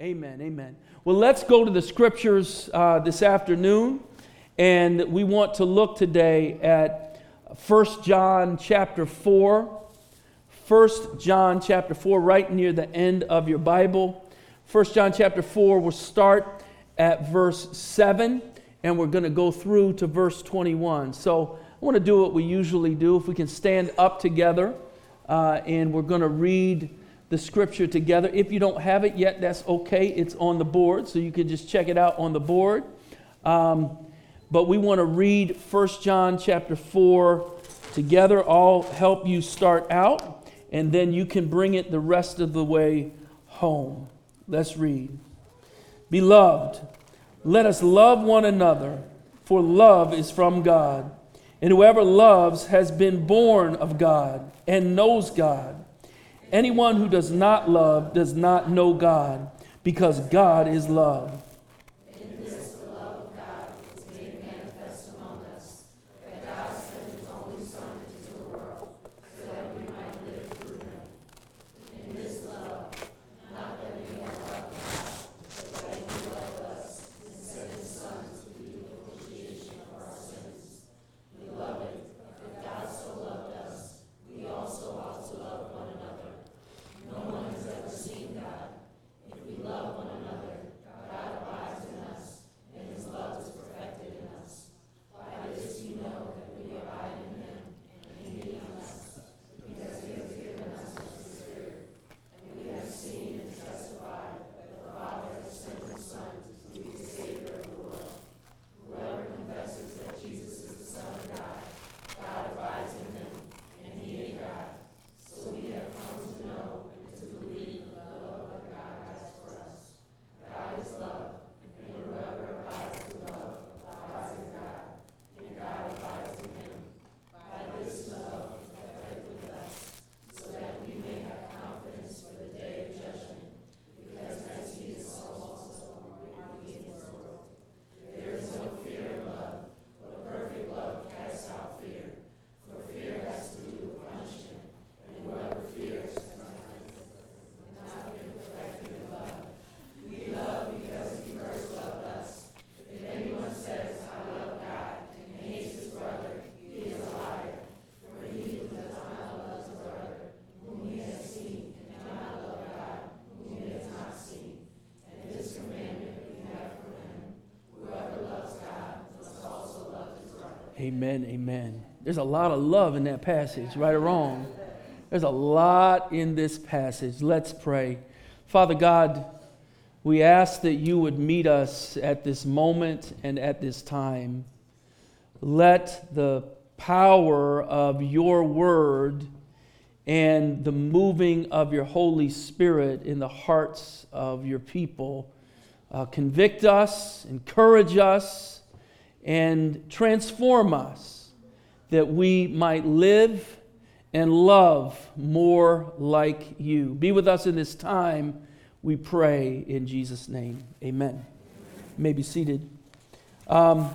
Amen. Amen. Well, let's go to the scriptures uh, this afternoon, and we want to look today at 1 John chapter 4. 1 John chapter 4, right near the end of your Bible. 1 John chapter 4, we'll start at verse 7, and we're going to go through to verse 21. So I want to do what we usually do. If we can stand up together, uh, and we're going to read the scripture together. If you don't have it yet, that's okay. It's on the board, so you can just check it out on the board. Um, but we want to read 1 John chapter 4 together. I'll help you start out and then you can bring it the rest of the way home. Let's read. Beloved, let us love one another, for love is from God. And whoever loves has been born of God and knows God. Anyone who does not love does not know God, because God is love. Amen, amen. There's a lot of love in that passage, right or wrong. There's a lot in this passage. Let's pray. Father God, we ask that you would meet us at this moment and at this time. Let the power of your word and the moving of your Holy Spirit in the hearts of your people uh, convict us, encourage us and transform us that we might live and love more like you. Be with us in this time, we pray in Jesus' name. Amen. You may be seated. Um,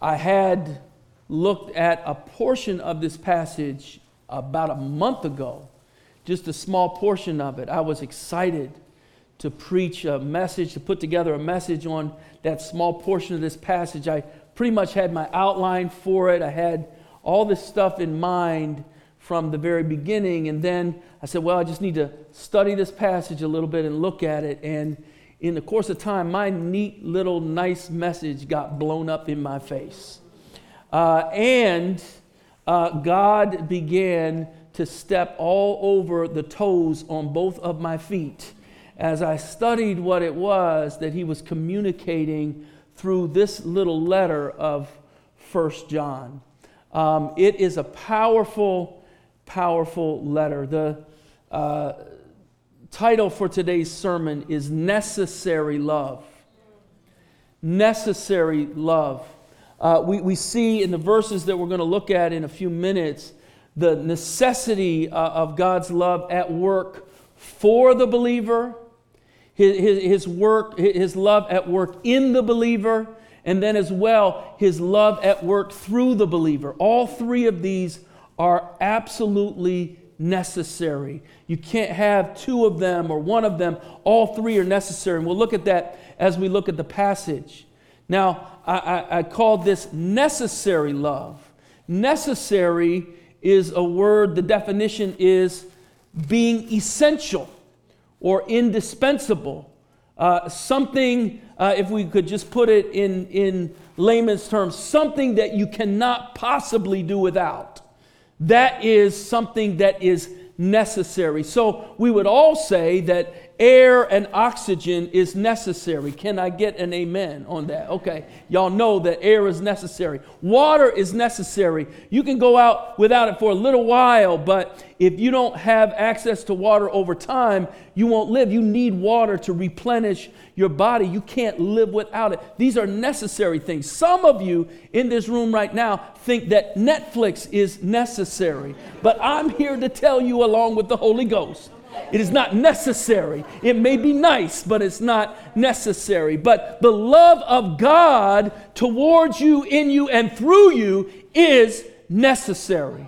I had looked at a portion of this passage about a month ago, just a small portion of it. I was excited to preach a message, to put together a message on that small portion of this passage. I pretty much had my outline for it. I had all this stuff in mind from the very beginning. And then I said, well, I just need to study this passage a little bit and look at it. And in the course of time, my neat little nice message got blown up in my face. Uh, and uh, God began to step all over the toes on both of my feet as I studied what it was that he was communicating through this little letter of First John. Um, it is a powerful, powerful letter. The uh, title for today's sermon is Necessary Love. Necessary Love. Uh, we, we see in the verses that we're going to look at in a few minutes the necessity uh, of God's love at work for the believer his, his, work, his love at work in the believer, and then as well, his love at work through the believer. All three of these are absolutely necessary. You can't have two of them or one of them. All three are necessary. And we'll look at that as we look at the passage. Now, I, I, I called this necessary love. Necessary is a word, the definition is being essential or indispensable. Uh, something, uh, if we could just put it in, in layman's terms, something that you cannot possibly do without. That is something that is necessary. So we would all say that air and oxygen is necessary. Can I get an amen on that? Okay, y'all know that air is necessary. Water is necessary. You can go out without it for a little while, but if you don't have access to water over time, you won't live. You need water to replenish your body. You can't live without it. These are necessary things. Some of you in this room right now think that Netflix is necessary, but I'm here to tell you, along with the Holy Ghost, it is not necessary. It may be nice, but it's not necessary. But the love of God towards you, in you, and through you is necessary.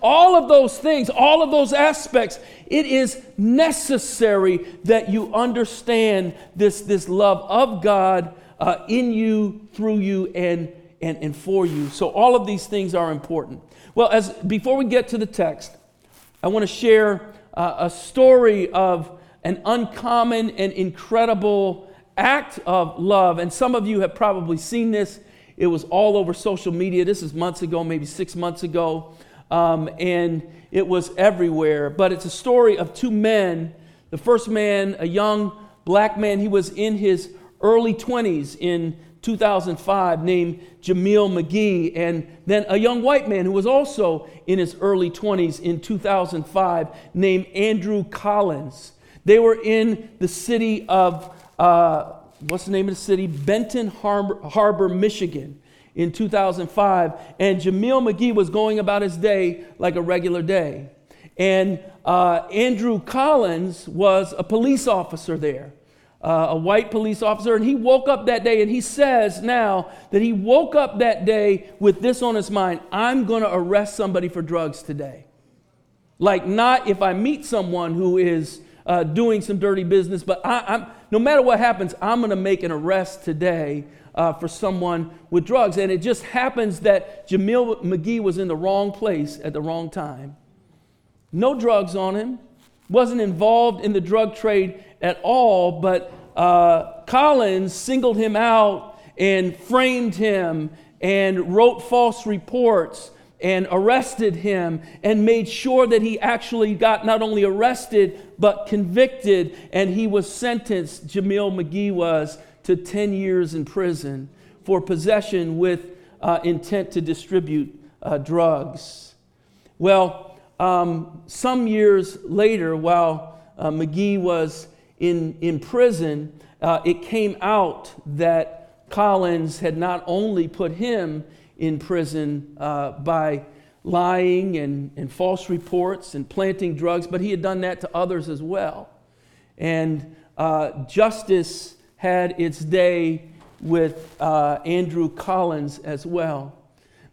All of those things, all of those aspects, it is necessary that you understand this, this love of God uh, in you, through you, and, and, and for you. So all of these things are important. Well, as before we get to the text, I want to share uh, a story of an uncommon and incredible act of love. And some of you have probably seen this. It was all over social media. This is months ago, maybe six months ago. Um, and it was everywhere. But it's a story of two men. The first man, a young black man, he was in his early 20s in 2005 named Jameel McGee, and then a young white man who was also in his early 20s in 2005 named Andrew Collins. They were in the city of, uh, what's the name of the city? Benton Harbor, Harbor, Michigan in 2005. And Jameel McGee was going about his day like a regular day. And uh, Andrew Collins was a police officer there uh, a white police officer, and he woke up that day and he says now that he woke up that day with this on his mind I'm going to arrest somebody for drugs today. Like, not if I meet someone who is uh, doing some dirty business, but I, am no matter what happens, I'm going to make an arrest today uh, for someone with drugs. And it just happens that Jameel McGee was in the wrong place at the wrong time. No drugs on him, wasn't involved in the drug trade at all, but uh, Collins singled him out and framed him and wrote false reports and arrested him and made sure that he actually got not only arrested but convicted. And he was sentenced jameel mcgee was to 10 years in prison for possession with uh, intent to distribute uh, drugs. Well um, some years later while uh, mcgee was in, in prison, uh, it came out that Collins had not only put him in prison uh, by lying and, and false reports and planting drugs, but he had done that to others as well. And uh, justice had its day with uh, Andrew Collins as well.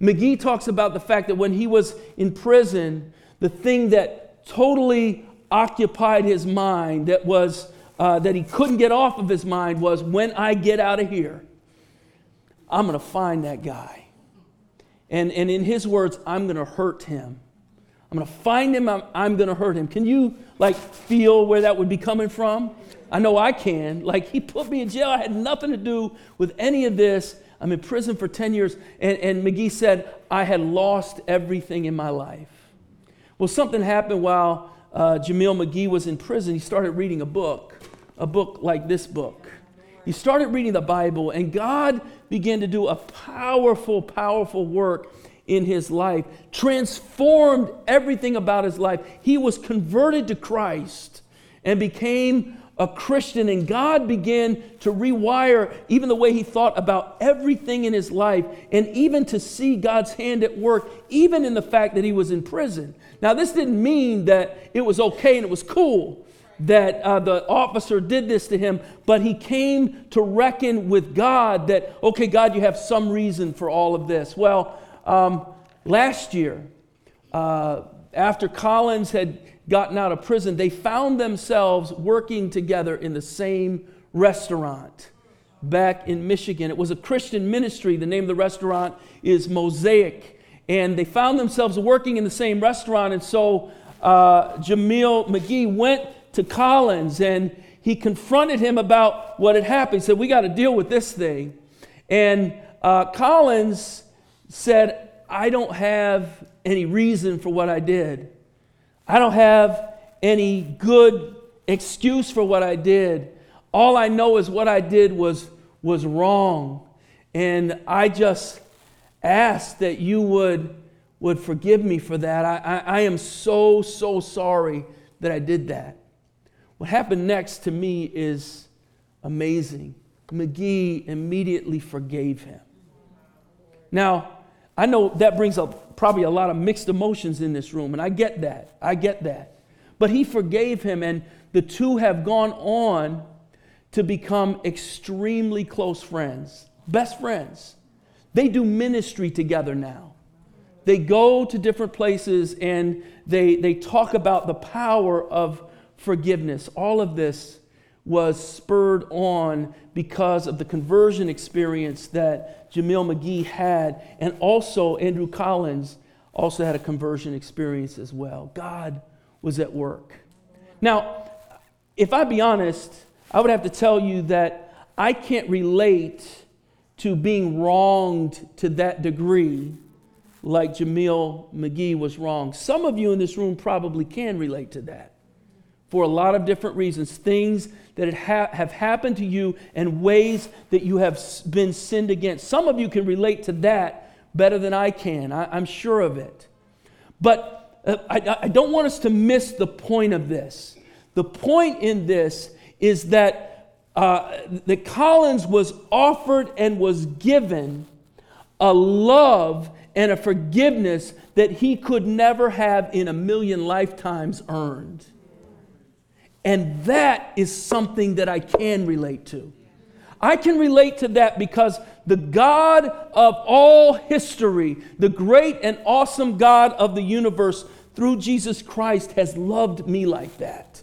McGee talks about the fact that when he was in prison, the thing that totally occupied his mind, that was uh, that he couldn't get off of his mind was when I get out of here, I'm going to find that guy. And, and in his words, I'm going to hurt him. I'm going to find him, I'm, I'm going to hurt him. Can you like feel where that would be coming from? I know I can. Like he put me in jail. I had nothing to do with any of this. I'm in prison for 10 years. And, and McGee said, I had lost everything in my life. Well, something happened while uh, Jameel McGee was in prison. He started reading a book a book like this book. He started reading the Bible, and God began to do a powerful, powerful work in his life, transformed everything about his life. He was converted to Christ and became a Christian, and God began to rewire even the way he thought about everything in his life, and even to see God's hand at work, even in the fact that he was in prison. Now, this didn't mean that it was okay and it was cool that uh, the officer did this to him, but he came to reckon with God that, okay, God, you have some reason for all of this. Well, um, last year, uh, after Collins had gotten out of prison, they found themselves working together in the same restaurant back in Michigan. It was a Christian ministry. The name of the restaurant is Mosaic. And they found themselves working in the same restaurant. And so uh, Jameel McGee went to Collins and he confronted him about what had happened. He said, We got to deal with this thing. And uh, Collins said, I don't have any reason for what I did. I don't have any good excuse for what I did. All I know is what I did was, was wrong. And I just ask that you would, would forgive me for that. I, I, I am so, so sorry that I did that. What happened next to me is amazing. McGee immediately forgave him. Now, I know that brings up probably a lot of mixed emotions in this room, and I get that. I get that. But he forgave him, and the two have gone on to become extremely close friends, best friends. They do ministry together now. They go to different places and they, they talk about the power of forgiveness. All of this was spurred on because of the conversion experience that Jameel McGee had, and also Andrew Collins also had a conversion experience as well. God was at work. Now, if I be honest, I would have to tell you that I can't relate to being wronged to that degree like Jameel McGee was wronged. Some of you in this room probably can relate to that for a lot of different reasons. Things that have happened to you and ways that you have been sinned against. Some of you can relate to that better than I can. I, am sure of it. But uh, I, don't want us to miss the point of this. The point in this is that uh, that Collins was offered and was given a love and a forgiveness that he could never have in a million lifetimes earned. And that is something that I can relate to. I can relate to that because the God of all history, the great and awesome God of the universe, through Jesus Christ, has loved me like that.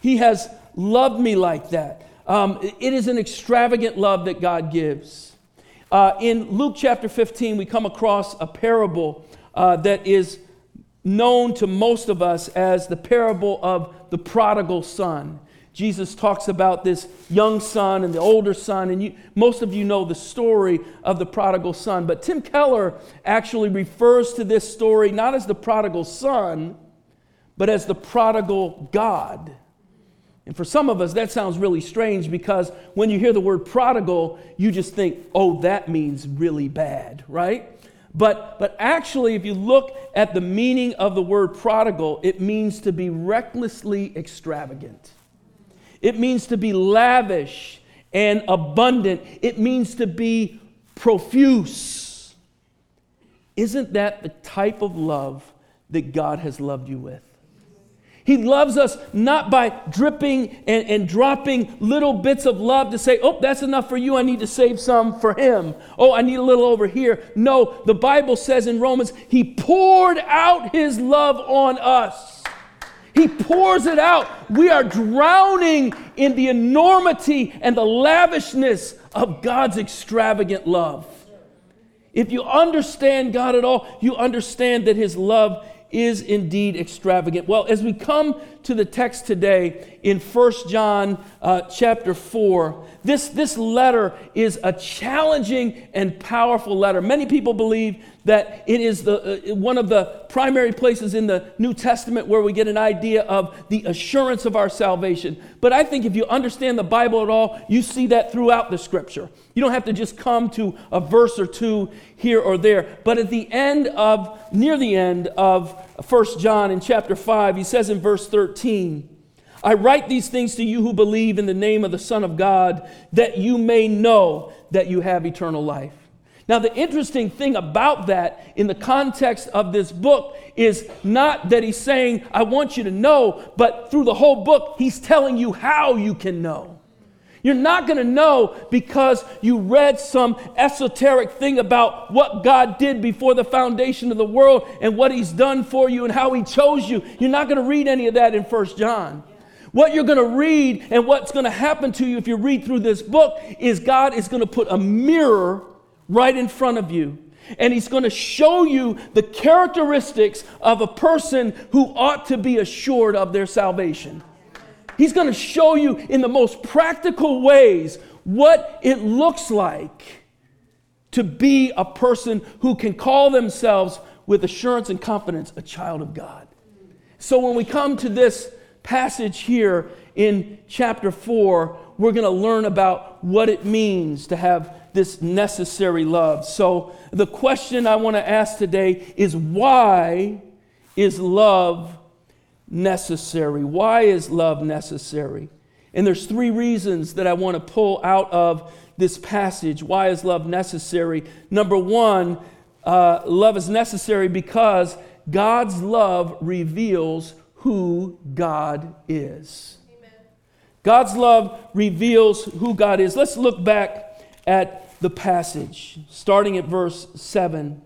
He has loved me like that. Um, it is an extravagant love that God gives. Uh, in Luke chapter 15, we come across a parable uh, that is known to most of us as the parable of the prodigal son. Jesus talks about this young son and the older son, and you, most of you know the story of the prodigal son. But Tim Keller actually refers to this story not as the prodigal son, but as the prodigal God. And for some of us, that sounds really strange because when you hear the word prodigal, you just think, oh, that means really bad, right? But, but actually, if you look at the meaning of the word prodigal, it means to be recklessly extravagant. It means to be lavish and abundant. It means to be profuse. Isn't that the type of love that God has loved you with? He loves us not by dripping and, and, dropping little bits of love to say, oh, that's enough for you. I need to save some for him. Oh, I need a little over here. No, the Bible says in Romans, He poured out His love on us. He pours it out. We are drowning in the enormity and the lavishness of God's extravagant love. If you understand God at all, you understand that His love is indeed extravagant. Well, as we come to the text today in 1 John uh, chapter 4, this, this letter is a challenging and powerful letter. Many people believe that it is the, uh, one of the primary places in the New Testament where we get an idea of the assurance of our salvation. But I think if you understand the Bible at all, you see that throughout the scripture. You don't have to just come to a verse or two here or there. But at the end of, near the end of 1 John in chapter 5, he says in verse 13, I write these things to you who believe in the name of the Son of God, that you may know that you have eternal life. Now, the interesting thing about that in the context of this book is not that he's saying, I want you to know, but through the whole book, he's telling you how you can know. You're not going to know because you read some esoteric thing about what God did before the foundation of the world and what He's done for you and how He chose you. You're not going to read any of that in First John. What you're going to read and what's going to happen to you if you read through this book is God is going to put a mirror right in front of you. And he's going to show you the characteristics of a person who ought to be assured of their salvation. He's going to show you in the most practical ways what it looks like to be a person who can call themselves with assurance and confidence a child of God. So when we come to this passage here in chapter 4, we're going to learn about what it means to have this necessary love. So the question I want to ask today is why is love necessary. Why is love necessary? And there's three reasons that I want to pull out of this passage. Why is love necessary? Number one, uh, love is necessary because God's love reveals who God is. Amen. God's love reveals who God is. Let's look back at the passage, starting at verse 7.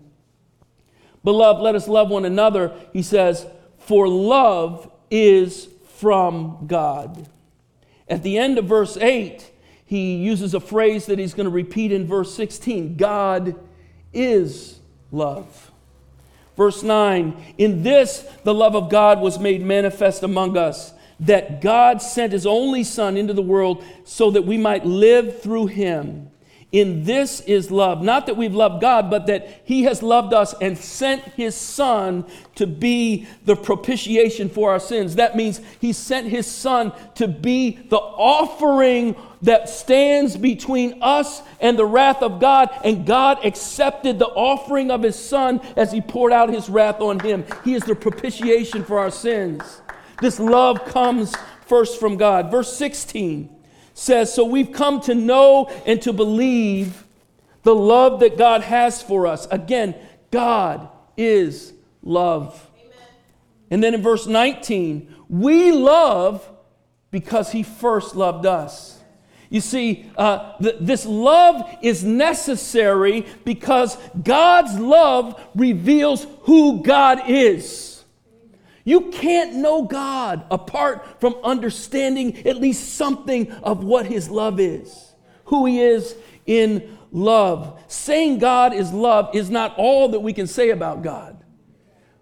Beloved, let us love one another, he says for love is from God. At the end of verse 8, he uses a phrase that he's going to repeat in verse 16 God is love. Verse 9, in this the love of God was made manifest among us, that God sent his only Son into the world so that we might live through him. In this is love. Not that we've loved God, but that He has loved us and sent His Son to be the propitiation for our sins. That means He sent His Son to be the offering that stands between us and the wrath of God. And God accepted the offering of His Son as He poured out His wrath on Him. He is the propitiation for our sins. This love comes first from God. Verse 16 says, So we've come to know and to believe the love that God has for us. Again, God is love. Amen. And then in verse 19, we love because he first loved us. You see, uh, th- this love is necessary because God's love reveals who God is. You can't know God apart from understanding at least something of what His love is, who He is in love. Saying God is love is not all that we can say about God,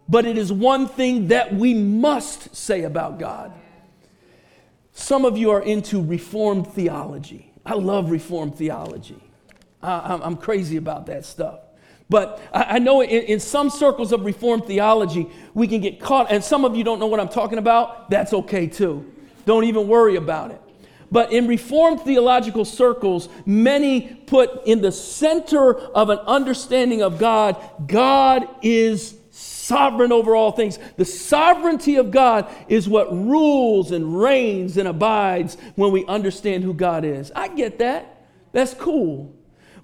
but it is one thing that we must say about God. Some of you are into Reformed theology. I love Reformed theology. I, am crazy about that stuff. But I know in, some circles of Reformed theology, we can get caught, and some of you don't know what I'm talking about. That's okay too. Don't even worry about it. But in Reformed theological circles, many put in the center of an understanding of God, God is sovereign over all things. The sovereignty of God is what rules and reigns and abides when we understand who God is. I get that. That's cool.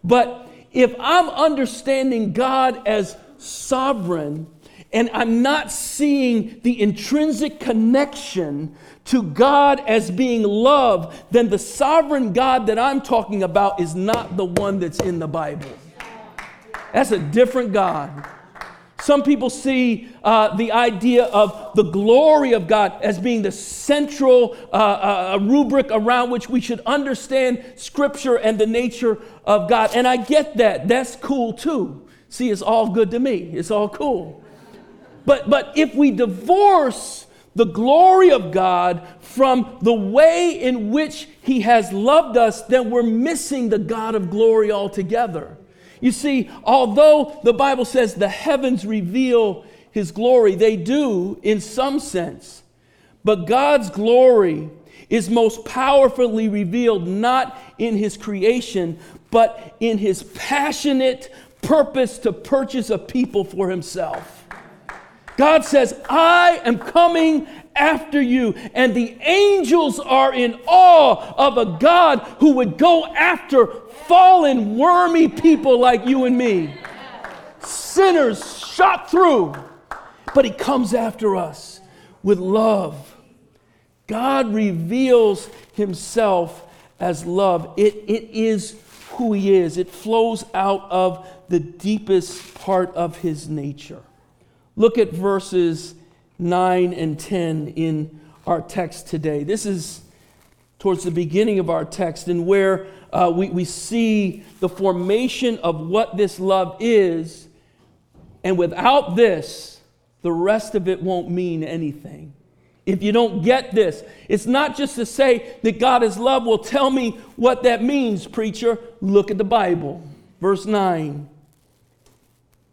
But if I'm understanding God as sovereign and I'm not seeing the intrinsic connection to God as being love, then the sovereign God that I'm talking about is not the one that's in the Bible. That's a different God. Some people see uh, the idea of the glory of God as being the central uh, uh, rubric around which we should understand Scripture and the nature of God. And I get that. That's cool too. See, it's all good to me, it's all cool. But, but if we divorce the glory of God from the way in which He has loved us, then we're missing the God of glory altogether. You see, although the Bible says the heavens reveal his glory, they do in some sense. But God's glory is most powerfully revealed not in his creation, but in his passionate purpose to purchase a people for himself. God says, I am coming after you. And the angels are in awe of a God who would go after fallen, wormy people like you and me. Sinners shot through. But he comes after us with love. God reveals himself as love. It, it is who he is, it flows out of the deepest part of his nature. Look at verses 9 and 10 in our text today. This is towards the beginning of our text, and where uh, we, we see the formation of what this love is. And without this, the rest of it won't mean anything. If you don't get this, it's not just to say that God is love. Well, tell me what that means, preacher. Look at the Bible. Verse 9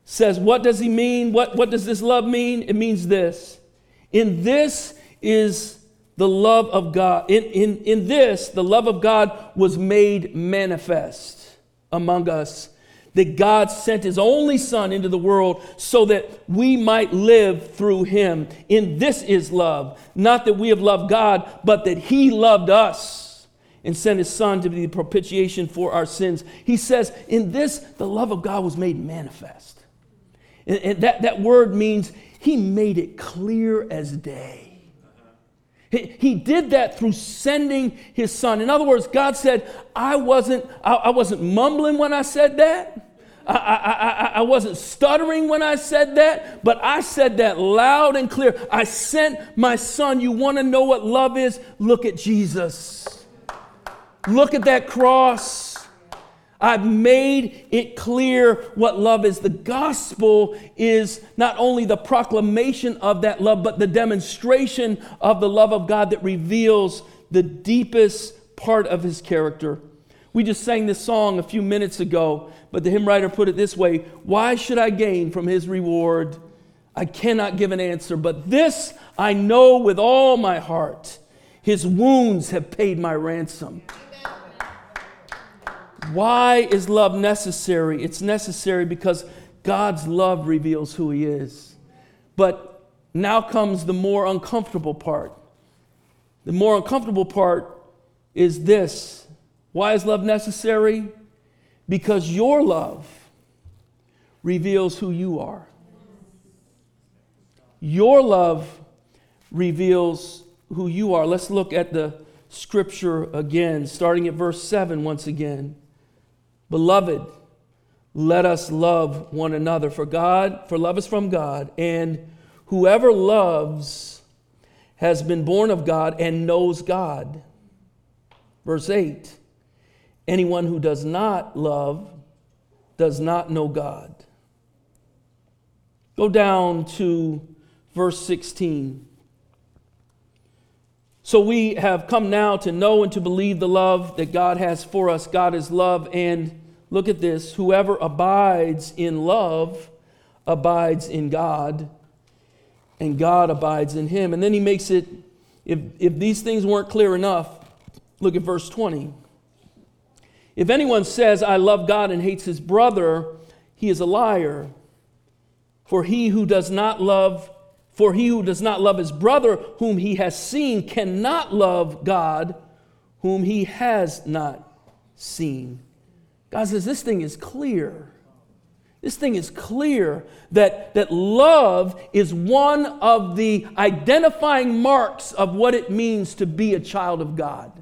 says, What does he mean? What, what does this love mean? It means this. In this is the love of God. In, in, in this, the love of God was made manifest among us. That God sent his only Son into the world so that we might live through him. In this is love. Not that we have loved God, but that he loved us and sent his Son to be the propitiation for our sins. He says, In this, the love of God was made manifest. And, and that, that word means he made it clear as day. He, he did that through sending his son. In other words, God said, I wasn't, I, I wasn't mumbling when I said that. I, I, I, I, wasn't stuttering when I said that, but I said that loud and clear. I sent my son. You want to know what love is? Look at Jesus. Look at that cross. I've made it clear what love is. The gospel is not only the proclamation of that love, but the demonstration of the love of God that reveals the deepest part of his character. We just sang this song a few minutes ago, but the hymn writer put it this way Why should I gain from his reward? I cannot give an answer, but this I know with all my heart his wounds have paid my ransom. Why is love necessary? It's necessary because God's love reveals who He is. But now comes the more uncomfortable part. The more uncomfortable part is this Why is love necessary? Because your love reveals who you are. Your love reveals who you are. Let's look at the scripture again, starting at verse 7 once again. Beloved, let us love one another for God, for love is from God, and whoever loves has been born of God and knows God. Verse 8 Anyone who does not love does not know God. Go down to verse 16. So we have come now to know and to believe the love that God has for us. God is love, and Look at this whoever abides in love abides in God, and God abides in him. And then he makes it, if, if these things weren't clear enough, look at verse 20. If anyone says, I love God and hates his brother, he is a liar. For he who does not love, for he who does not love his brother whom he has seen cannot love God whom he has not seen. God says, This thing is clear. This thing is clear that, that love is one of the identifying marks of what it means to be a child of God.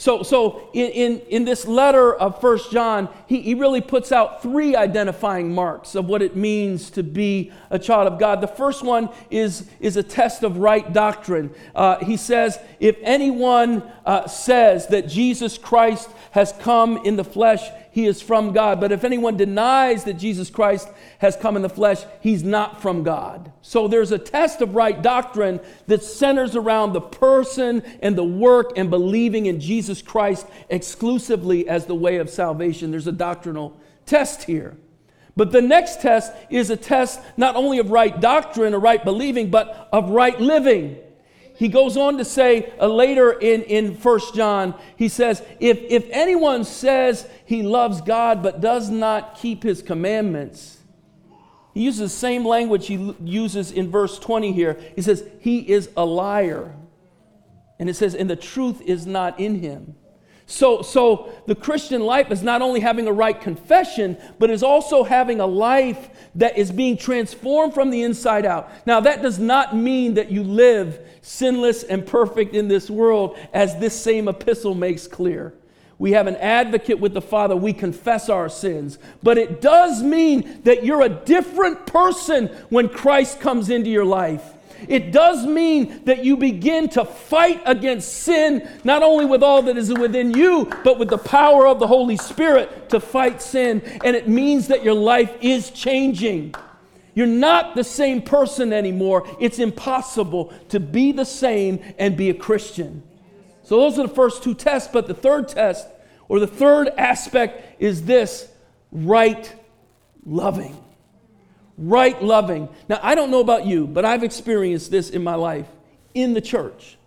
So, so in, in, in this letter of First John, he, he really puts out three identifying marks of what it means to be a child of God. The first one is, is a test of right doctrine. Uh, he says, if anyone uh, says that Jesus Christ has come in the flesh, he is from God. But if anyone denies that Jesus Christ has come in the flesh, he's not from God. So there's a test of right doctrine that centers around the person and the work and believing in Jesus Christ exclusively as the way of salvation. There's a doctrinal test here. But the next test is a test not only of right doctrine or right believing, but of right living. He goes on to say uh, later in, in 1 John, he says, if, if anyone says he loves God but does not keep his commandments, he uses the same language he uses in verse 20 here. He says, he is a liar. And it says, and the truth is not in him. So, so the Christian life is not only having a right confession, but is also having a life that is being transformed from the inside out. Now, that does not mean that you live sinless and perfect in this world, as this same epistle makes clear. We have an advocate with the Father. We confess our sins. But it does mean that you're a different person when Christ comes into your life. It does mean that you begin to fight against sin, not only with all that is within you, but with the power of the Holy Spirit to fight sin. And it means that your life is changing. You're not the same person anymore. It's impossible to be the same and be a Christian. So, those are the first two tests. But the third test, or the third aspect, is this right loving right loving. Now, I don't know about you, but I've experienced this in my life in the church.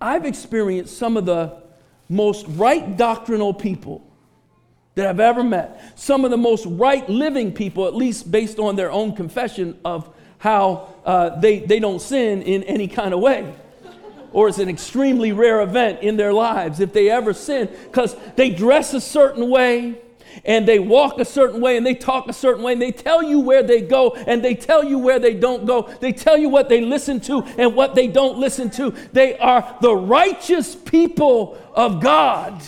I've experienced some of the most right doctrinal people that I've ever met, some of the most right living people, at least based on their own confession of how uh, they, they don't sin in any kind of way. Or it's an extremely rare event in their lives if they ever sin, because they dress a certain way, and they walk a certain way and they talk a certain way and they tell you where they go and they tell you where they don't go. They tell you what they listen to and what they don't listen to. They are the righteous people of God.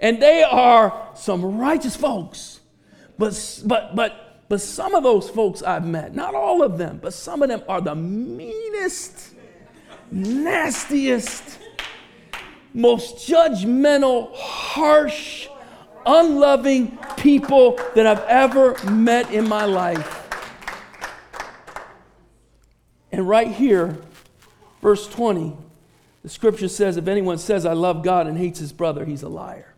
And they are some righteous folks. But, but, but, but some of those folks I've met, not all of them, but some of them are the meanest, nastiest, most judgmental, harsh, unloving people that I've ever met in my life. And right here, verse 20, the scripture says, If anyone says, I love God and hates his brother, he's a liar.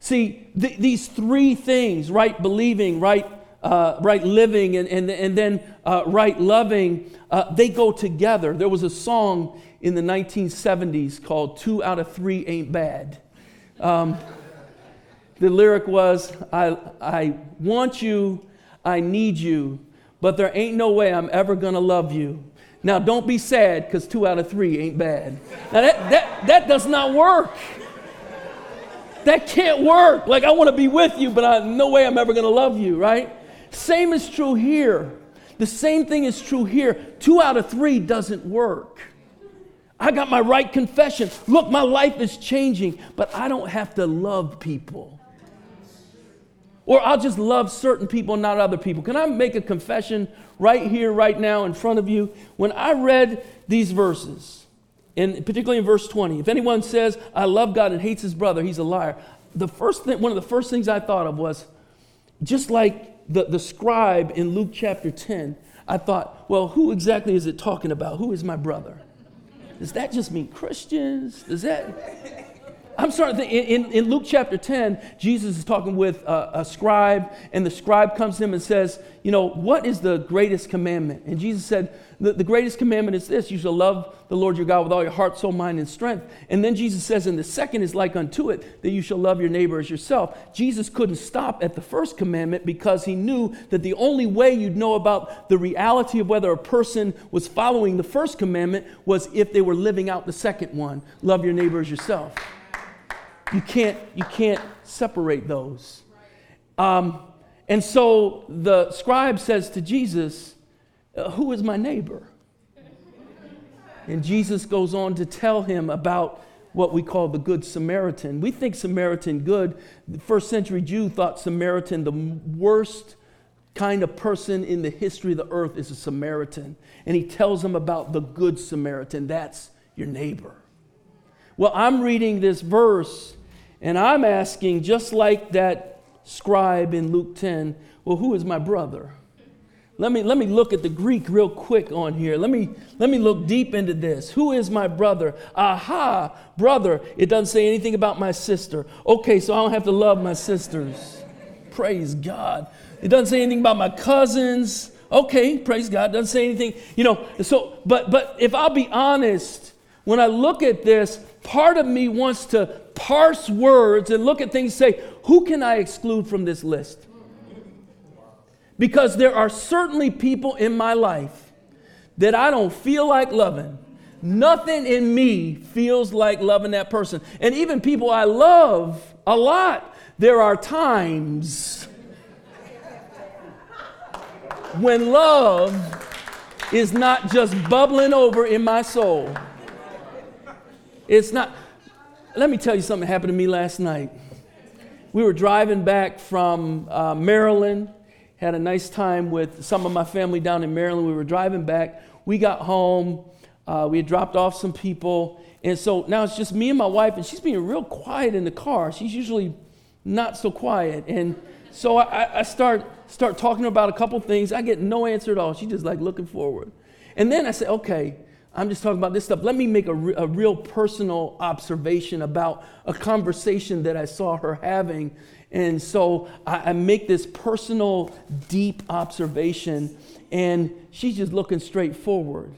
See, th- these three things right believing, right, uh, right living, and, and, and then uh, right loving uh, they go together. There was a song in the 1970s called Two Out of Three Ain't Bad. Um, the lyric was, I, I want you, I need you, but there ain't no way I'm ever gonna love you. Now, don't be sad because two out of three ain't bad. Now, that, that, that does not work. That can't work. Like, I wanna be with you, but I, no way I'm ever gonna love you, right? Same is true here. The same thing is true here. Two out of three doesn't work. I got my right confession. Look, my life is changing, but I don't have to love people. Or I'll just love certain people, not other people. Can I make a confession right here, right now, in front of you? When I read these verses, and particularly in verse 20, if anyone says, I love God and hates his brother, he's a liar. The first thing, one of the first things I thought of was just like the, the scribe in Luke chapter 10, I thought, well, who exactly is it talking about? Who is my brother? Does that just mean Christians? Does that? I'm starting to think, in, in Luke chapter 10, Jesus is talking with a, a, scribe, and the scribe comes to him and says, You know, what is the greatest commandment? And Jesus said, the, the greatest commandment is this you shall love the Lord your God with all your heart, soul, mind, and strength. And then Jesus says, And the second is like unto it, that you shall love your neighbor as yourself. Jesus couldn't stop at the first commandment because he knew that the only way you'd know about the reality of whether a person was following the first commandment was if they were living out the second one love your neighbor as yourself. You can't, you can't separate those. Um, and so the scribe says to Jesus, uh, Who is my neighbor? And Jesus goes on to tell him about what we call the Good Samaritan. We think Samaritan good. The first century Jew thought Samaritan the worst kind of person in the history of the earth is a Samaritan. And he tells him about the Good Samaritan. That's your neighbor. Well, I'm reading this verse and I'm asking, just like that scribe in Luke 10, well, who is my brother? Let me, let me look at the Greek real quick on here. Let me, let me look deep into this. Who is my brother? Aha, brother. It doesn't say anything about my sister. Okay, so I don't have to love my sisters. Praise God. It doesn't say anything about my cousins. Okay, praise God. Doesn't say anything, you know. So, but but if I'll be honest, when I look at this, part of me wants to parse words and look at things say, who can I exclude from this list? Because there are certainly people in my life that I don't feel like loving, Nothing in me feels like loving that person. And even people I love a lot, there are times when love is not just bubbling over in my soul. It's not. Let me tell you something happened to me last night. We were driving back from uh, Maryland, had a nice time with some of my family down in Maryland. We were driving back. We got home. Uh, we had dropped off some people. And so now it's just me and my wife, and she's being real quiet in the car. She's usually not so quiet. And so I, I start, start talking about a couple things. I get no answer at all. She's just like looking forward. And then I say, okay, I'm just talking about this stuff. Let me make a, re- a real personal observation about a conversation that I saw her having. And so I, I make this personal, deep observation, and she's just looking straight forward.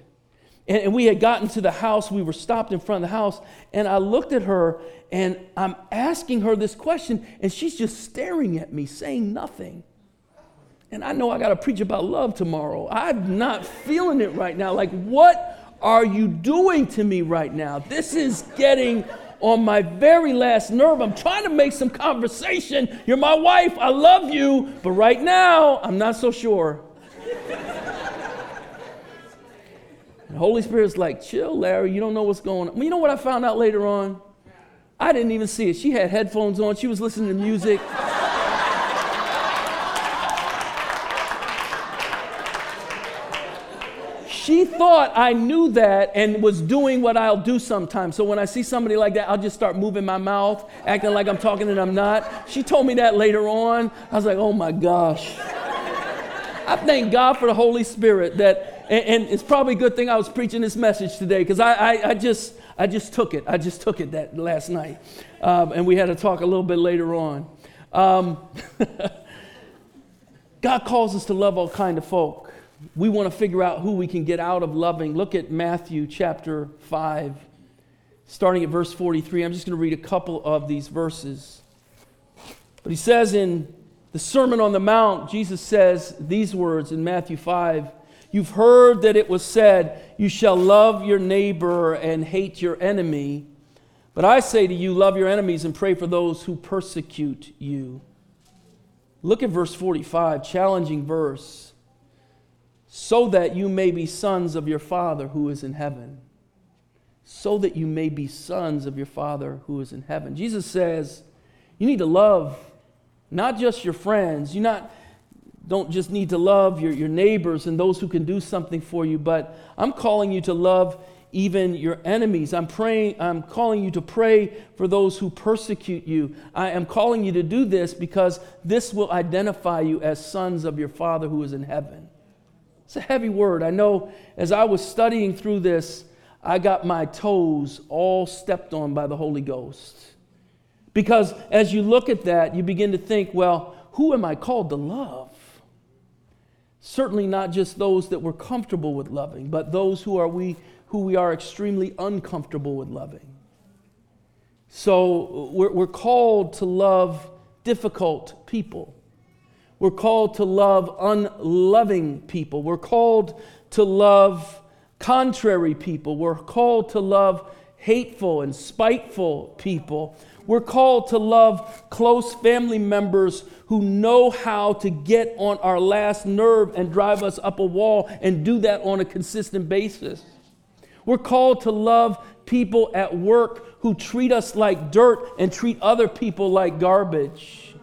And, and we had gotten to the house, we were stopped in front of the house, and I looked at her and I'm asking her this question, and she's just staring at me, saying nothing. And I know I got to preach about love tomorrow. I'm not feeling it right now. Like, what are you doing to me right now? This is getting on my very last nerve. I'm trying to make some conversation. You're my wife. I love you. But right now, I'm not so sure. Holy Spirit's like, chill, Larry. You don't know what's going on. Well, you know what I found out later on? I didn't even see it. She had headphones on, she was listening to music. thought I knew that and was doing what I'll do sometimes. So when I see somebody like that, I'll just start moving my mouth, acting like I'm talking and I'm not. She told me that later on. I was like, oh my gosh. I thank God for the Holy Spirit that, and, and it's probably a good thing I was preaching this message today because I, I, I just, I just took it. I just took it that last night. Um, and we had to talk a little bit later on. Um, God calls us to love all kind of folk. We want to figure out who we can get out of loving. Look at Matthew chapter 5, starting at verse 43. I'm just going to read a couple of these verses. But he says in the Sermon on the Mount, Jesus says these words in Matthew 5 You've heard that it was said, You shall love your neighbor and hate your enemy. But I say to you, love your enemies and pray for those who persecute you. Look at verse 45, challenging verse. So that you may be sons of your Father who is in heaven. So that you may be sons of your Father who is in heaven. Jesus says, You need to love not just your friends. You not don't just need to love your, your neighbors and those who can do something for you, but I'm calling you to love even your enemies. I'm praying, I'm calling you to pray for those who persecute you. I am calling you to do this because this will identify you as sons of your Father who is in heaven. It's a heavy word. I know as I was studying through this, I got my toes all stepped on by the Holy Ghost. Because as you look at that, you begin to think, well, who am I called to love? Certainly not just those that we're comfortable with loving, but those who are we who we are extremely uncomfortable with loving. So we're, we're called to love difficult people. We're called to love unloving people. We're called to love contrary people. We're called to love hateful and spiteful people. We're called to love close family members who know how to get on our last nerve and drive us up a wall and do that on a consistent basis. We're called to love people at work who treat us like dirt and treat other people like garbage.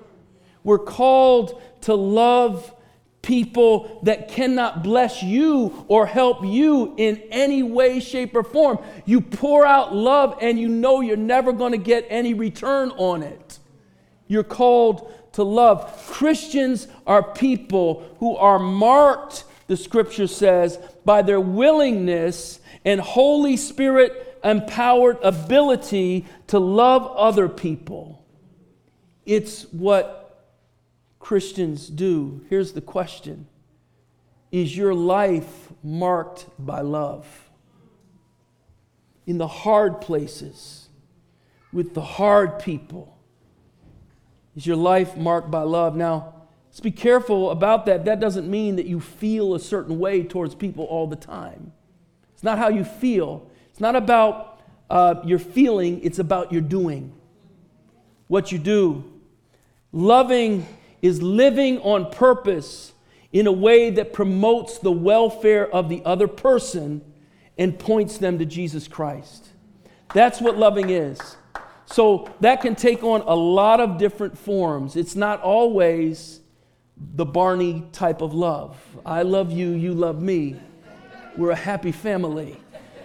We're called to love people that cannot bless you or help you in any way, shape, or form. You pour out love and you know you're never going to get any return on it. You're called to love. Christians are people who are marked, the scripture says, by their willingness and Holy Spirit empowered ability to love other people. It's what Christians do. Here's the question Is your life marked by love? In the hard places, with the hard people, is your life marked by love? Now, let's be careful about that. That doesn't mean that you feel a certain way towards people all the time. It's not how you feel, It's not about uh, your feeling, it's about your doing. What you do. Loving is living on purpose in a way that promotes the welfare of the other person and points them to Jesus Christ. That's what loving is. So that can take on a lot of different forms. It's not always the Barney type of love. I love you, you love me. We're a happy family.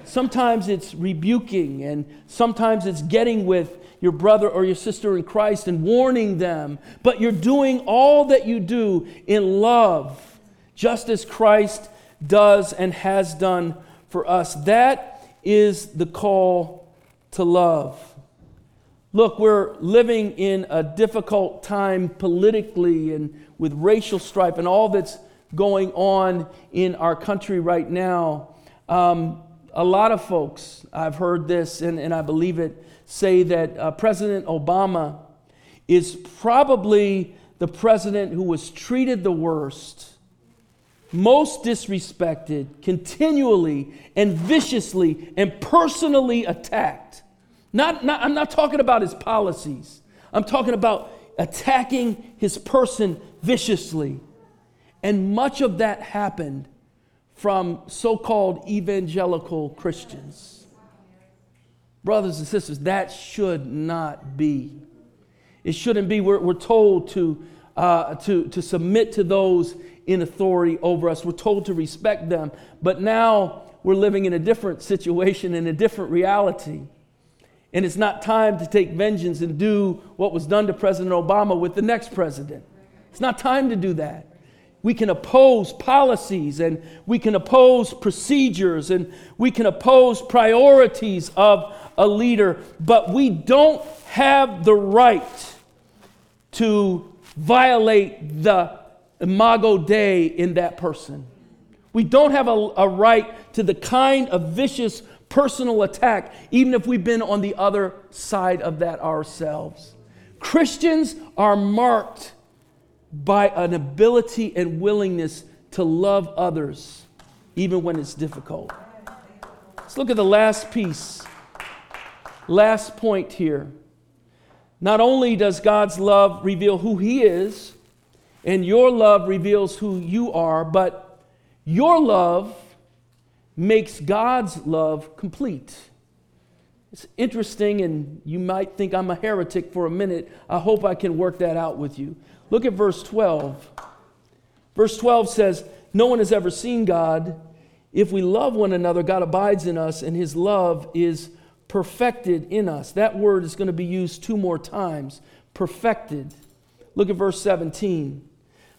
Sometimes it's rebuking, and sometimes it's getting with your brother or your sister in Christ and warning them. But you're doing all that you do in love, just as Christ does and has done for us. That is the call to love. Look, we're living in a difficult time politically and with racial strife and all that's going on in our country right now. Um, a lot of folks, I've heard this and, and I believe it, say that uh, President Obama is probably the president who was treated the worst, most disrespected, continually and viciously and personally attacked not, not, I'm not talking about his policies. I'm talking about attacking his person viciously. And much of that happened from so called evangelical Christians. Brothers and sisters, that should not be. It shouldn't be. We're, we're told to, uh, to, to submit to those in authority over us, we're told to respect them. But now we're living in a different situation, in a different reality. And it's not time to take vengeance and do what was done to President Obama with the next president. It's not time to do that. We can oppose policies and we can oppose procedures and we can oppose priorities of a leader, but we don't have the right to violate the imago Dei in that person. We don't have a, a right to the kind of vicious personal attack, even if we've been on the other side of that ourselves. Christians are marked by an ability and willingness to love others, even when it's difficult. Let's look at the last piece, last point here. Not only does God's love reveal who He is, and your love reveals who you are, but your love makes God's love complete. It's interesting, and you might think I'm a heretic for a minute. I hope I can work that out with you. Look at verse 12. Verse 12 says, No one has ever seen God. If we love one another, God abides in us, and his love is perfected in us. That word is going to be used two more times perfected. Look at verse 17.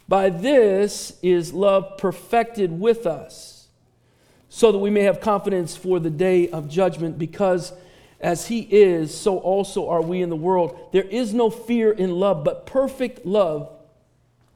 By this is love perfected with us so that we may have confidence for the day of judgment, because as he is, so also are we in the world. There is no fear in love, but perfect love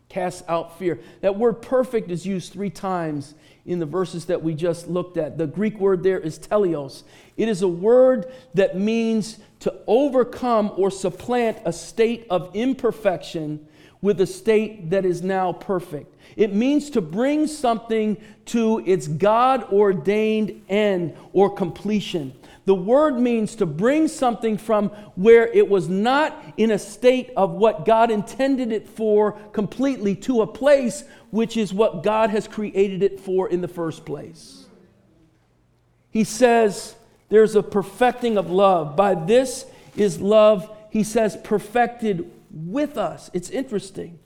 casts out fear. That word perfect is used three times in the verses that we just looked at. The Greek word there is teleios. It is a word that means to overcome or supplant a state of imperfection with a state that is now perfect. It means to bring something to its God ordained end or completion. The word means to bring something from where it was not in a state of what God intended it for completely to a place which is what God has created it for in the first place. He says there's a perfecting of love. By this is love, he says, perfected with us. It's interesting.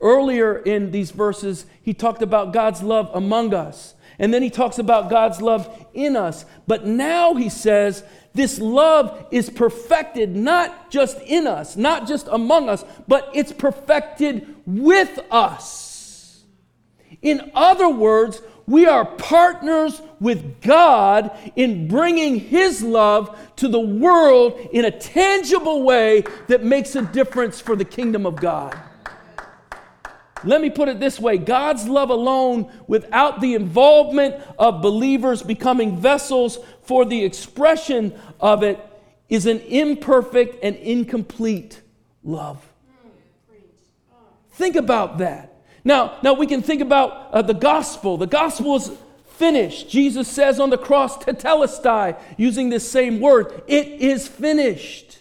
Earlier in these verses, he talked about God's love among us. And then he talks about God's love in us. But now he says this love is perfected not just in us, not just among us, but it's perfected with us. In other words, we are partners with God in bringing His love to the world in a tangible way that makes a difference for the kingdom of God. Let me put it this way God's love alone, without the involvement of believers becoming vessels for the expression of it, is an imperfect and incomplete love. Think about that. Now, now we can think about uh, the gospel. The gospel is finished. Jesus says on the cross, tetelestai, using this same word, it is finished.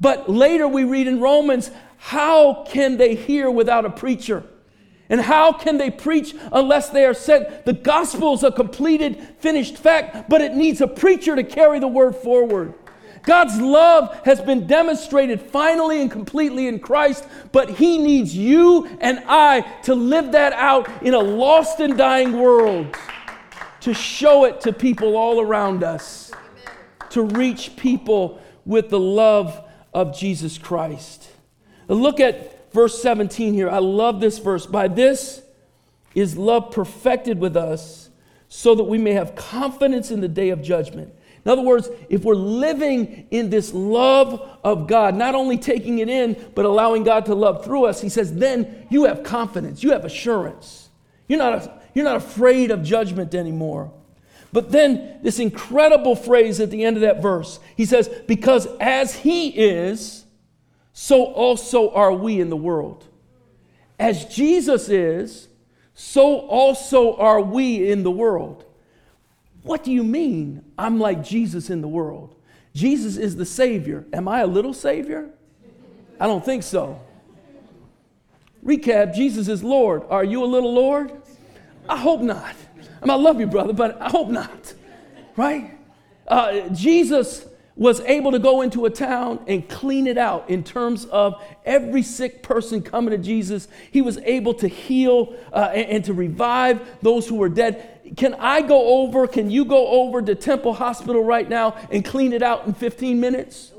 But later we read in Romans, how can they hear without a preacher? And how can they preach unless they are sent? The gospel is a completed, finished fact, but it needs a preacher to carry the word forward. God's love has been demonstrated finally and completely in Christ, but He needs you and I to live that out in a lost and dying world, to show it to people all around us, to reach people with the love of Jesus Christ. Look at verse 17 here. I love this verse. By this is love perfected with us, so that we may have confidence in the day of judgment. In other words, if we're living in this love of God, not only taking it in, but allowing God to love through us, he says, then you have confidence, you have assurance. You're not, you're not afraid of judgment anymore. But then this incredible phrase at the end of that verse, he says, because as he is, so also are we in the world. As Jesus is, so also are we in the world. What do you mean I'm like Jesus in the world? Jesus is the Savior. Am I a little Savior? I don't think so. Recap Jesus is Lord. Are you a little Lord? I hope not. I, mean, I love you, brother, but I hope not. Right? Uh, Jesus was able to go into a town and clean it out in terms of every sick person coming to Jesus. He was able to heal uh, and, and to revive those who were dead. Can I go over, can you go over to Temple Hospital right now and clean it out in 15 minutes?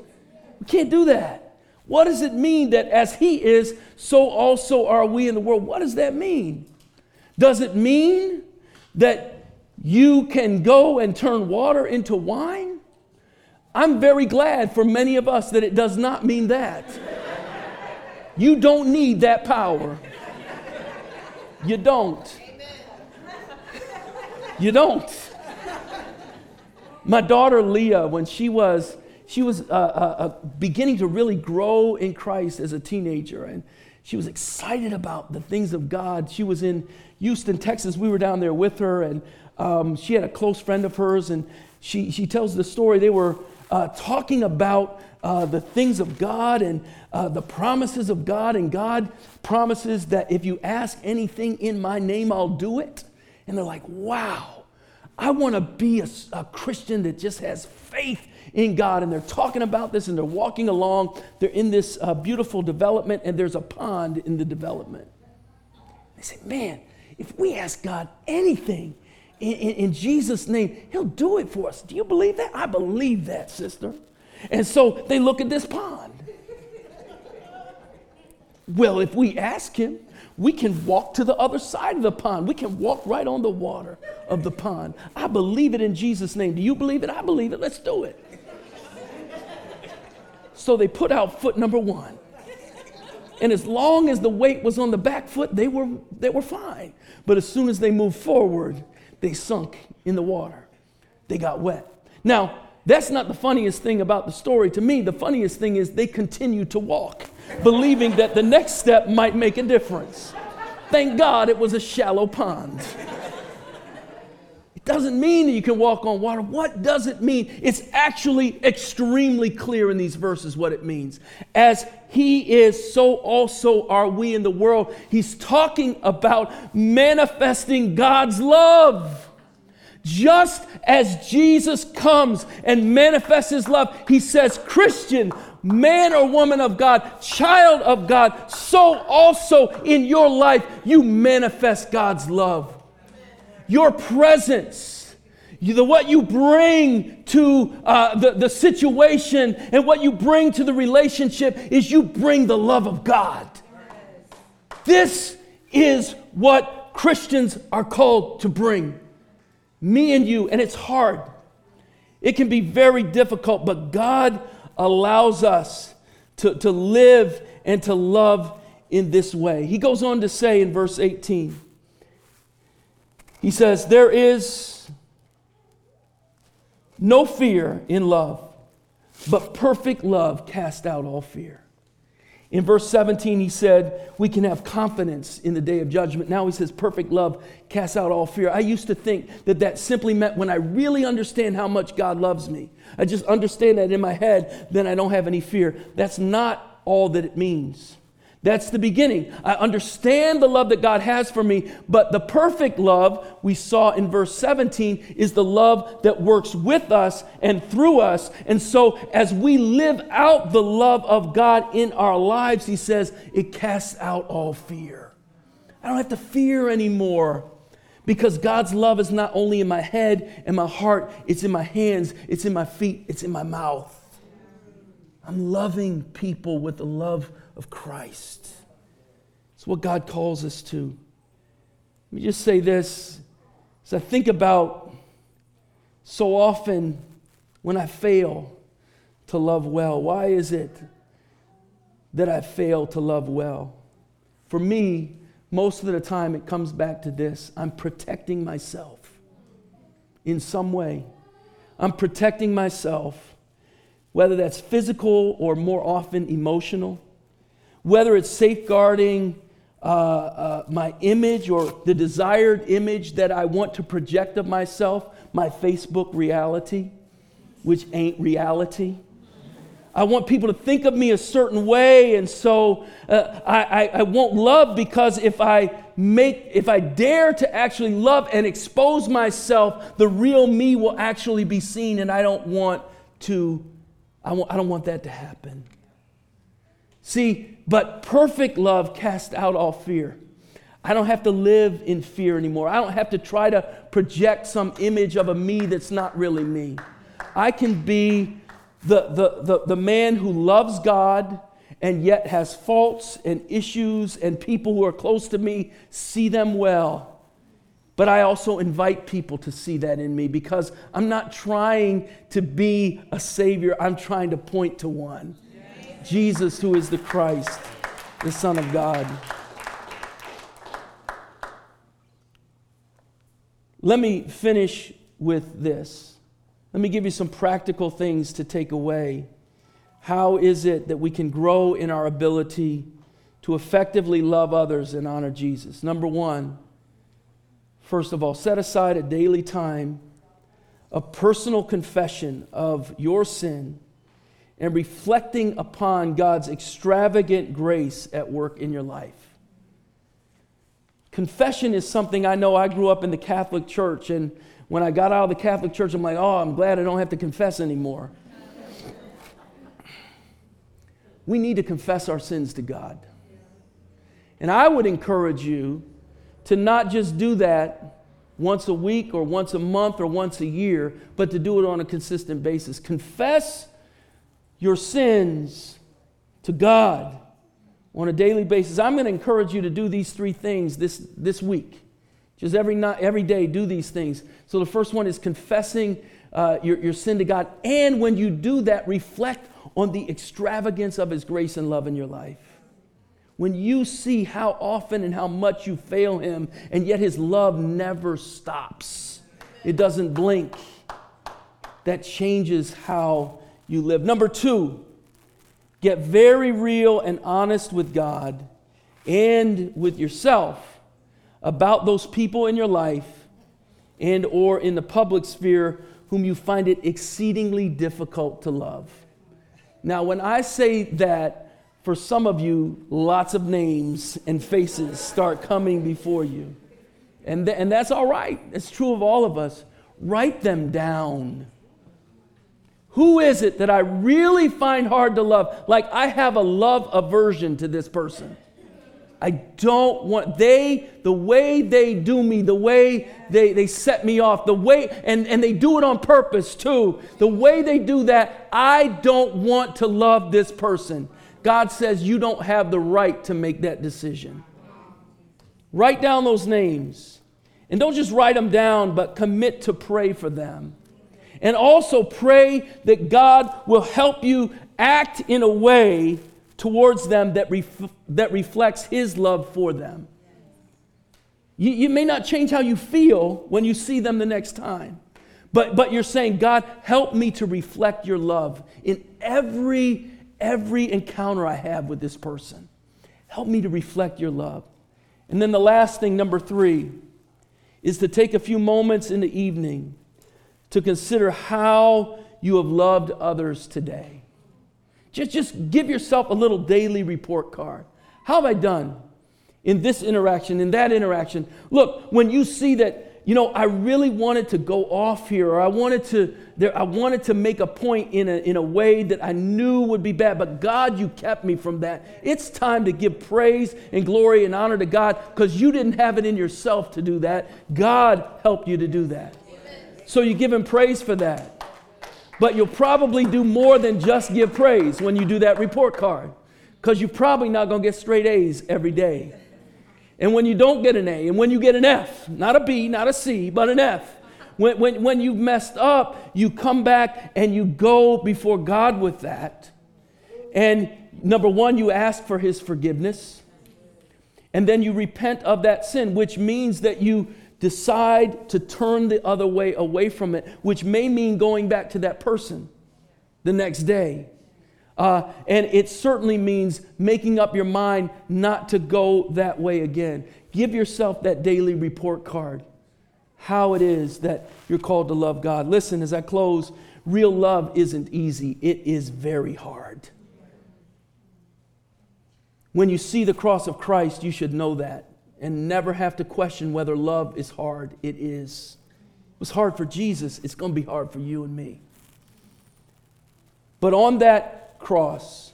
We can't do that. What does it mean that as He is, so also are we in the world? What does that mean? Does it mean that you can go and turn water into wine? I'm very glad for many of us that it does not mean that. You don't need that power. You don't. You don't. My daughter Leah, when she was she was uh, uh, uh, beginning to really grow in Christ as a teenager, and she was excited about the things of God. She was in Houston, Texas. We were down there with her, and um, she had a close friend of hers, and she she tells the story. They were uh, talking about uh, the things of God and uh, the promises of God, and God promises that if you ask anything in my name, I'll do it. And they're like, wow, I want to be a, a Christian that just has faith in God. And they're talking about this and they're walking along. They're in this uh, beautiful development, and there's a pond in the development. They say, man, if we ask God anything in, in, in, Jesus' name, He'll do it for us. Do you believe that? I believe that, sister. And so they look at this pond. well, if we ask Him, we can walk to the other side of the pond. We can walk right on the water of the pond. I believe it in Jesus' name. Do you believe it? I believe it. Let's do it. So they put out foot number one. And as long as the weight was on the back foot, they were, they were fine. But as soon as they moved forward, they sunk in the water. They got wet. Now, that's not the funniest thing about the story. To me, the funniest thing is they continue to walk, believing that the next step might make a difference. Thank God it was a shallow pond. Doesn't mean that you can walk on water. What does it mean? It's actually extremely clear in these verses what it means. As he is, so also are we in the world. He's talking about manifesting God's love. Just as Jesus comes and manifests his love, he says, Christian, man or woman of God, child of God, so also in your life you manifest God's love. Your presence, you, the, what you bring to uh, the, the situation and what you bring to the relationship is you bring the love of God. This is what Christians are called to bring me and you, and it's hard. It can be very difficult, but God allows us to, to live and to love in this way. He goes on to say in verse 18, he says, There is no fear in love, but perfect love casts out all fear. In verse 17, he said, We can have confidence in the day of judgment. Now he says, Perfect love casts out all fear. I used to think that that simply meant when I really understand how much God loves me, I just understand that in my head, then I don't have any fear. That's not all that it means. That's the beginning. I understand the love that God has for me, but the perfect love we saw in verse 17 is the love that works with us and through us. And so, as we live out the love of God in our lives, he says, it casts out all fear. I don't have to fear anymore because God's love is not only in my head and my heart, it's in my hands, it's in my feet, it's in my mouth. I'm loving people with the love of Christ. It's what God calls us to. Let me just say this as I think about so often when I fail to love well, why is it that I fail to love well? For me, most of the time it comes back to this I'm protecting myself in some way. I'm protecting myself, whether that's physical or more often emotional whether it's safeguarding uh, uh, my image or the desired image that I want to project of myself, my Facebook reality, which ain't reality. I want people to think of me a certain way, and so uh, I, I, I won't love because if I make, if I dare to actually love and expose myself, the real me will actually be seen, and I don't want to, I, want, I don't want that to happen. See, but perfect love casts out all fear. I don't have to live in fear anymore. I don't have to try to project some image of a me that's not really me. I can be the, the, the, the man who loves God and yet has faults and issues, and people who are close to me see them well. But I also invite people to see that in me because I'm not trying to be a savior, I'm trying to point to one. Jesus, who is the Christ, the Son of God. Let me finish with this. Let me give you some practical things to take away. How is it that we can grow in our ability to effectively love others and honor Jesus? Number one, first of all, set aside a daily time of personal confession of your sin and reflecting upon God's extravagant grace at work in your life. Confession is something I know I grew up in the Catholic Church, and when I got out of the Catholic Church, I'm like, oh, I'm glad I don't have to confess anymore. We need to confess our sins to God. And I would encourage you to not just do that once a week or once a month or once a year, but to do it on a consistent basis. Confess your sins to God on a daily basis. I'm going to encourage you to do these three things this, this week. Just every, night, every day, do these things. So the first one is confessing uh, your, your sin to God. And when you do that, reflect on the extravagance of His grace and love in your life. When you see how often and how much you fail Him, and yet His love never stops, it doesn't blink, that changes how you live. Number two, get very real and honest with God and with yourself about those people in your life and or in the public sphere whom you find it exceedingly difficult to love. Now, when I say that, for some of you, lots of names and faces start coming before you. And, th- and that's all right. It's true of all of us. Write them down. Who is it that I really find hard to love? Like I have a love aversion to this person. I don't want, they, the way they do me, the way they, they set me off, the way, and, and they do it on purpose too. The way they do that, I don't want to love this person. God says you don't have the right to make that decision. Write down those names. And don't just write them down, but commit to pray for them. And also pray that God will help you act in a way towards them that, ref- that reflects His love for them. You, you may not change how you feel when you see them the next time, but, but you're saying, God, help me to reflect your love in every every encounter I have with this person. Help me to reflect your love. And then the last thing, number three, is to take a few moments in the evening to consider how you have loved others today. Just, just give yourself a little daily report card. How have I done in this interaction, in that interaction? Look, when you see that you know, I really wanted to go off here, or I wanted to, there, I wanted to make a point in a, in a way that I knew would be bad, but God, you kept me from that. It's time to give praise and glory and honor to God because you didn't have it in yourself to do that. God helped you to do that. So you give Him praise for that. But you'll probably do more than just give praise when you do that report card because you're probably not going to get straight A's every day and when you don't get an A, and when you get an F, not a B, not a C, but an F. When, when, when you've messed up, you come back and you go before God with that. And number one, you ask for His forgiveness. And then you repent of that sin, which means that you decide to turn the other way away from it, which may mean going back to that person the next day. Uh, and it certainly means making up your mind not to go that way again. Give yourself that daily report card how it is that you're called to love God. Listen, as I close, real love isn't easy, it is very hard. When you see the cross of Christ, you should know that and never have to question whether love is hard. It is. It was hard for Jesus, it's going to be hard for you and me. But on that cross,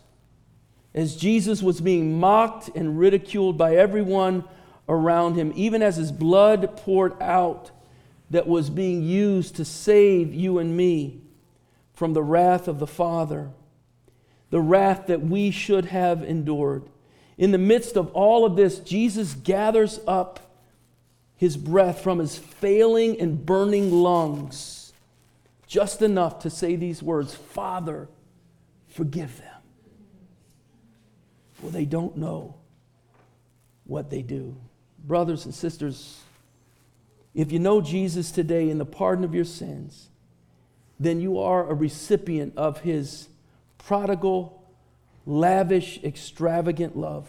as Jesus was being mocked and ridiculed by everyone around him, even as his blood poured out that was being used to save you and me from the wrath of the Father, the wrath that we should have endured. In the midst of all of this, Jesus gathers up his breath from his failing and burning lungs, just enough to say these words Father, Forgive them. For they don't know what they do. Brothers and sisters, if you know Jesus today in the pardon of your sins, then you are a recipient of his prodigal, lavish, extravagant love.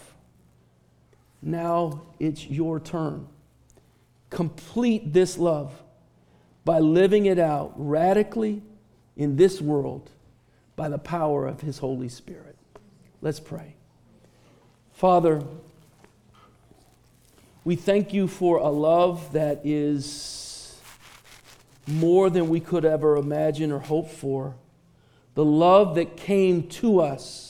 Now it's your turn. Complete this love by living it out radically in this world by the power of His Holy Spirit. Let's pray. Father, we thank you for a love that is more than we could ever imagine or hope for. The love that came to us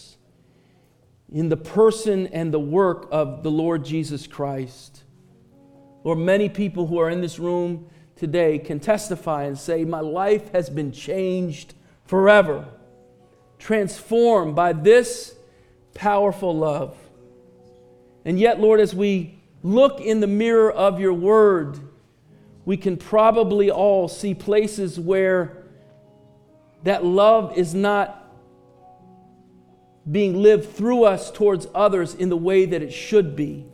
in the person and the work of the Lord Jesus Christ. Lord, many people who are in this room today can testify and say, My life has been changed forever transformed by this powerful love. And yet, Lord, as we look in the mirror of your word, we can probably all see places where that love is not being lived through us towards others in the way that it should be.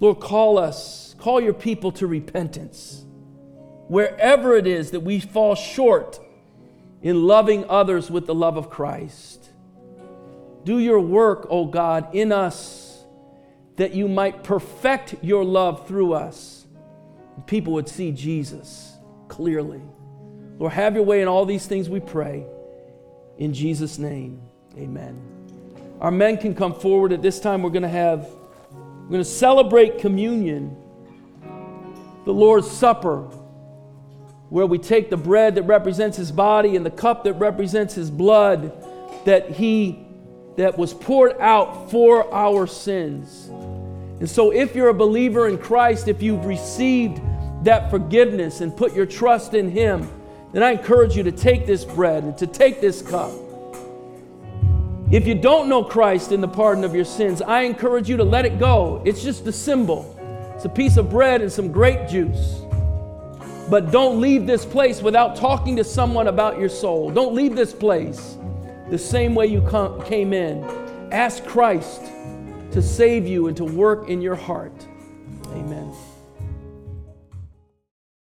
Lord, call us, call your people to repentance. Wherever it is that we fall short in loving others with the love of Christ. Do your work, O God, in us that you might perfect your love through us. People would see Jesus clearly. Lord, have your way in all these things we pray. In Jesus' name, amen. Our men can come forward at this time. We're going to have, we're going to celebrate communion, the Lord's Supper where we take the bread that represents his body and the cup that represents his blood that he that was poured out for our sins. And so if you're a believer in Christ, if you've received that forgiveness and put your trust in him, then I encourage you to take this bread and to take this cup. If you don't know Christ in the pardon of your sins, I encourage you to let it go. It's just a symbol. It's a piece of bread and some grape juice. But don't leave this place without talking to someone about your soul. Don't leave this place the same way you come, came in. Ask Christ to save you and to work in your heart. Amen.